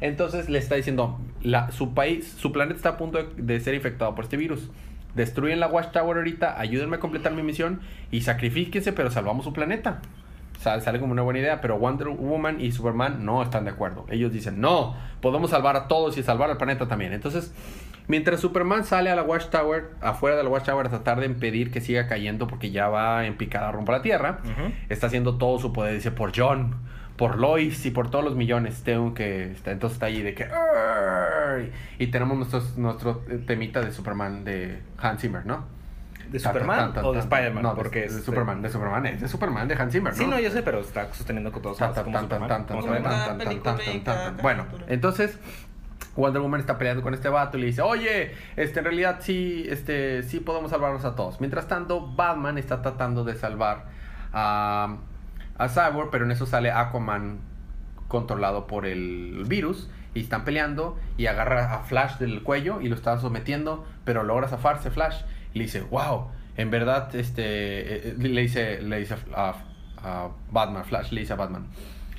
Entonces le está diciendo, su país, su planeta está a punto de, ser infectado por este virus. Destruyen la Watchtower ahorita, ayúdenme a completar mi misión y sacrifíquense, pero salvamos su planeta. Sale como una buena idea, pero Wonder Woman y Superman no están de acuerdo. Ellos dicen, no, podemos salvar a todos y salvar al planeta también. Entonces, mientras Superman sale a la Watchtower, afuera de la Watchtower, a tratar de impedir que siga cayendo porque ya va en picada rumbo a la Tierra, está haciendo todo su poder. Dice, por John, por Lois y por todos los millones, tengo que... está- Entonces está ahí de que... Y tenemos nuestros, nuestro temita de Superman de Hans Zimmer, ¿no? ¿De Superman o de Spider-Man? No, porque de, de es- Superman, de Superman, es de Superman, de Hans Zimmer, ¿no? Sí, no, yo sé, pero está sosteniendo con todos como tan, tan, Superman, tan, tan, como tan, Superman. tan, tan, película tan, tan, y tan, cada tan. Bueno, entonces Wonder Woman está peleando con este vato y le dice, oye, este, en realidad sí, este, sí podemos salvarlos a todos. Mientras tanto, Batman está tratando de salvar a, a Cyborg, pero en eso sale Aquaman controlado por el virus y están peleando y agarra a Flash del cuello y lo está sometiendo, pero logra zafarse Flash y le dice, wow, en verdad, este, eh, eh, le dice, le dice a Batman, Flash le dice a Batman,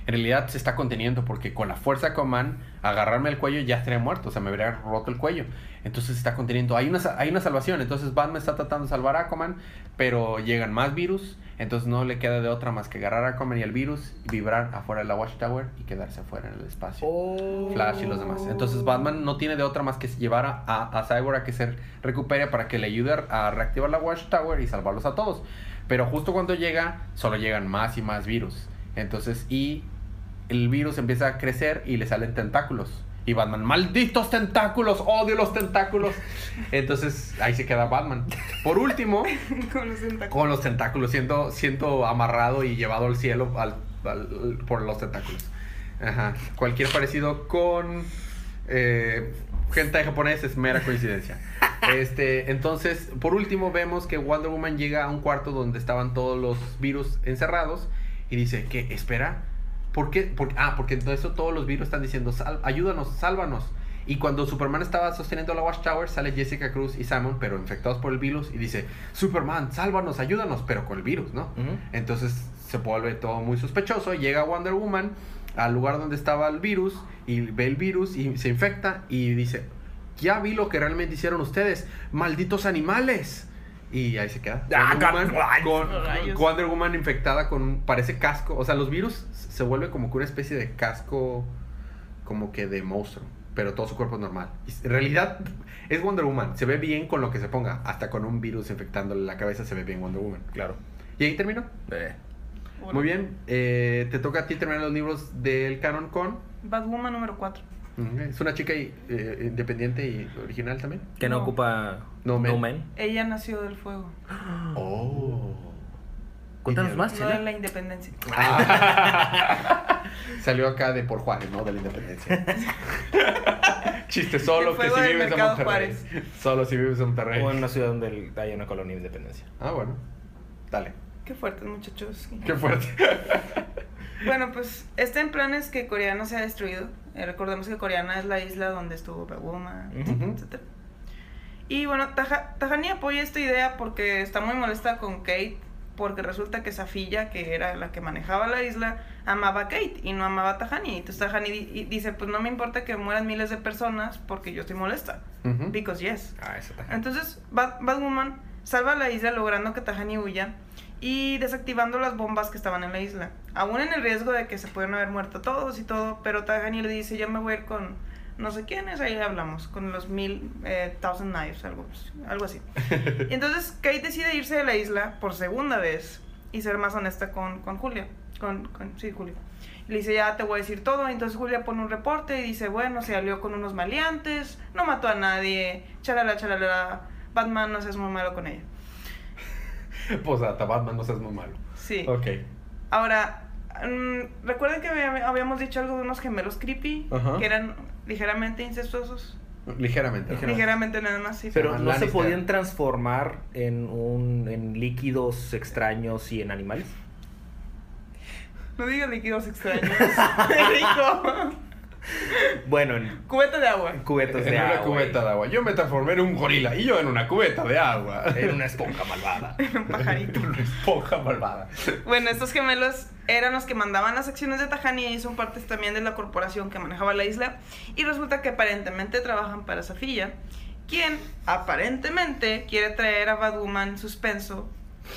en realidad se está conteniendo porque con la fuerza de Aquaman, agarrarme el cuello ya estaría muerto, o sea, me habría roto el cuello. Entonces se está conteniendo. Hay una, hay una salvación. Entonces Batman está tratando de salvar a Aquaman, pero llegan más virus. Entonces no le queda de otra más que agarrar a Aquaman y el virus, vibrar afuera de la Watchtower y quedarse afuera en el espacio. Oh. Flash y los demás. Entonces Batman no tiene de otra más que llevar a, a, a Cyborg a que se recupere para que le ayude a reactivar la Watchtower y salvarlos a todos. Pero justo cuando llega, solo llegan más y más virus. Entonces, y el virus empieza a crecer y le salen tentáculos. Y Batman, malditos tentáculos, odio los tentáculos. Entonces ahí se queda Batman. Por último, Con los tentáculos. con los tentáculos, siendo, siendo amarrado y llevado al cielo al- al- por los tentáculos. Ajá. Cualquier parecido con Eh, gente japonesa es mera coincidencia. Este, entonces, por último, vemos que Wonder Woman llega a un cuarto donde estaban todos los virus encerrados y dice que, espera, ¿por qué? Por- ah, porque entonces todos los virus están diciendo, "Sal- ayúdanos, sálvanos. Y cuando Superman estaba sosteniendo la Watchtower, sale Jessica Cruz y Simon, pero infectados por el virus, y dice, Superman, sálvanos, ayúdanos, pero con el virus, ¿no? Entonces se vuelve todo muy sospechoso. Llega Wonder Woman al lugar donde estaba el virus y ve el virus y se infecta y dice, ya vi lo que realmente hicieron ustedes, malditos animales. Y ahí se queda. Ah, Wonder Woman con. Wonder Woman infectada con un, parece casco. O sea, los virus se vuelve como que una especie de casco como que de monstruo. Pero todo su cuerpo es normal. Y En realidad es Wonder Woman. Se ve bien con lo que se ponga. Hasta con un virus infectándole la cabeza se ve bien Wonder Woman. Claro. Y ahí terminó. Eh, Muy bien, eh, te toca a ti terminar los libros del canon con. Batwoman número 4. Es una chica eh, independiente y original también. que no, No. ocupa No. Man. Ella nació del fuego. Oh. Cuéntanos más, No Chela. de la independencia. Salió acá de por Juárez, ¿no? De la independencia. Chiste solo que si vives en Monterrey. Solo si vives en Monterrey. O en una ciudad donde hay una colonia de independencia. Ah, bueno. Dale. Qué fuertes, muchachos. Qué fuerte. Bueno, pues está en planes que Corea no se ha destruido. Eh, recordemos que Coreana es la isla donde estuvo Batwoman, Ujú. etc. Y bueno, Taja- Tahani apoya esta idea porque está muy molesta con Kate, porque resulta que Safilla, que era la que manejaba la isla, amaba a Kate y no amaba a Tahani. Entonces di- y dice, pues no me importa que mueran miles de personas porque yo estoy molesta. Because yes. Ah. Entonces, Bat- Batwoman salva la isla logrando que Tahani huya y desactivando las bombas que estaban en la isla. Aún en el riesgo de que se pueden haber muerto todos y todo, pero Tahani le dice, yo me voy a ir con no sé quiénes, ahí hablamos, con los mil, eh, thousand knives, algo, algo así. Y entonces Kate decide irse de la isla por segunda vez y ser más honesta con, con Julia, con, con, sí, Julia. Le dice, ya te voy a decir todo. Entonces Julia pone un reporte y dice, bueno, se alió con unos maleantes, no mató a nadie, chalala, chalala, Batman no seas muy malo con ella. Pues hasta Batman no seas muy malo. Sí. Ok. Ahora, mm, recuerden que había- habíamos dicho algo de unos gemelos creepy, Ajá. que eran ligeramente incestuosos. Ligeramente. ¿no? Ligeramente nada más, sí. Pero no se podían transformar en un en líquidos extraños y en animales. No digas líquidos extraños. Rico. Bueno, en Cubeta de agua. cubetas de en una agua. cubeta de agua. Yo me transformé en un gorila y yo en una cubeta de agua. En una esponja malvada. Un pajarito. una esponja malvada. Bueno, estos gemelos eran los que mandaban las acciones de Tajani y son partes también de la corporación que manejaba la isla. Y resulta que aparentemente trabajan para Safilla, quien aparentemente quiere traer a Batwoman suspenso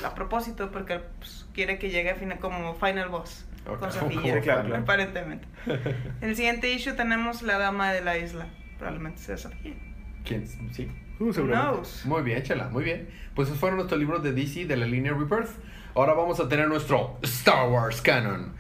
a propósito porque pues, quiere que llegue a fina- como final boss Con Sí, Safilla. claro, claro. Aparentemente. En el siguiente issue tenemos la dama de la isla. Probablemente sea Safilla. ¿Quién? Sí. Knows? Muy bien, Chela, muy bien. Pues esos fueron nuestros libros de DC de la línea Rebirth. Ahora vamos a tener nuestro Star Wars Canon.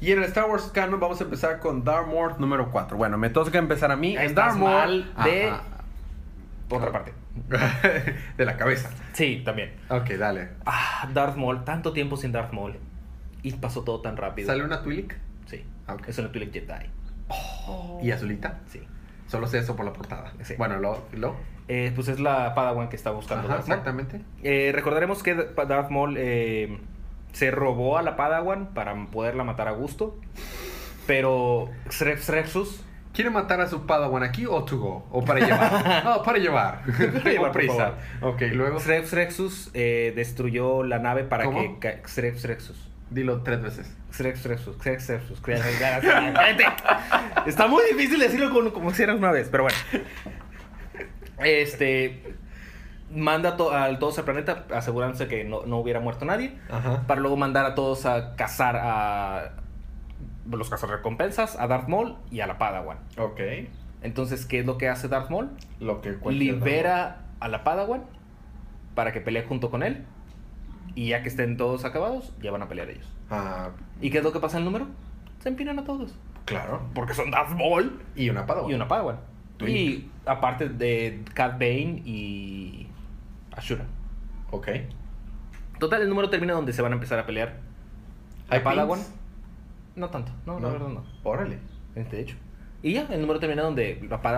Y en el Star Wars Canon vamos a empezar con Darth Maul número 4. Bueno, me toca empezar a mí. En Estás Darth Maul de- Ajá. Otra parte. de la cabeza. Sí, también. Ok, dale. Ah, Darth Maul, tanto tiempo sin Darth Maul. Y pasó todo tan rápido. ¿Sale una Twi'lek? Sí. Ah. Es una Twi'lek Jedi. Oh. ¿Y azulita? Sí. Solo sé eso por la portada. Sí. Bueno, lo, lo. Eh, pues es la Padawan que está buscando Ajá, Darth Maul. exactamente. Eh, recordaremos que Darth Maul eh, se robó a la Padawan para poderla matar a gusto. Pero Xrexus ¿Quiere matar a su Padawan aquí o to go? ¿O para llevar? No, para llevar. Tengo prisa. Ok, luego Xrexus eh, destruyó la nave para ¿Cómo? que... ca- Xrexus. dilo tres veces. Xrexus. Xrexus. Cállate. Está muy difícil decirlo como, como si era una vez, pero bueno. Este... Manda a, to- a todos al planeta asegurándose que no, no hubiera muerto nadie. Ajá. para luego mandar a todos a cazar a los cazarrecompensas, a Darth Maul y a la Padawan. Ok. Entonces, ¿qué es lo que hace Darth Maul? Lo que Libera a la Padawan para que pelee junto con él. Y ya que estén todos acabados, ya van a pelear ellos. Ah, ¿Y qué es lo que pasa en el número? Se empinan a todos. claro. Porque son Darth Maul Y una Padawan. y una Padawan. Twink. Y aparte de Cat Bane y Ashura. Ok. Total, el número termina donde se van a empezar a pelear. ¿Hay ¿Hay Padawan? pins? No tanto, no, la verdad no. Órale. De hecho. Y ya, el número termina donde Padawan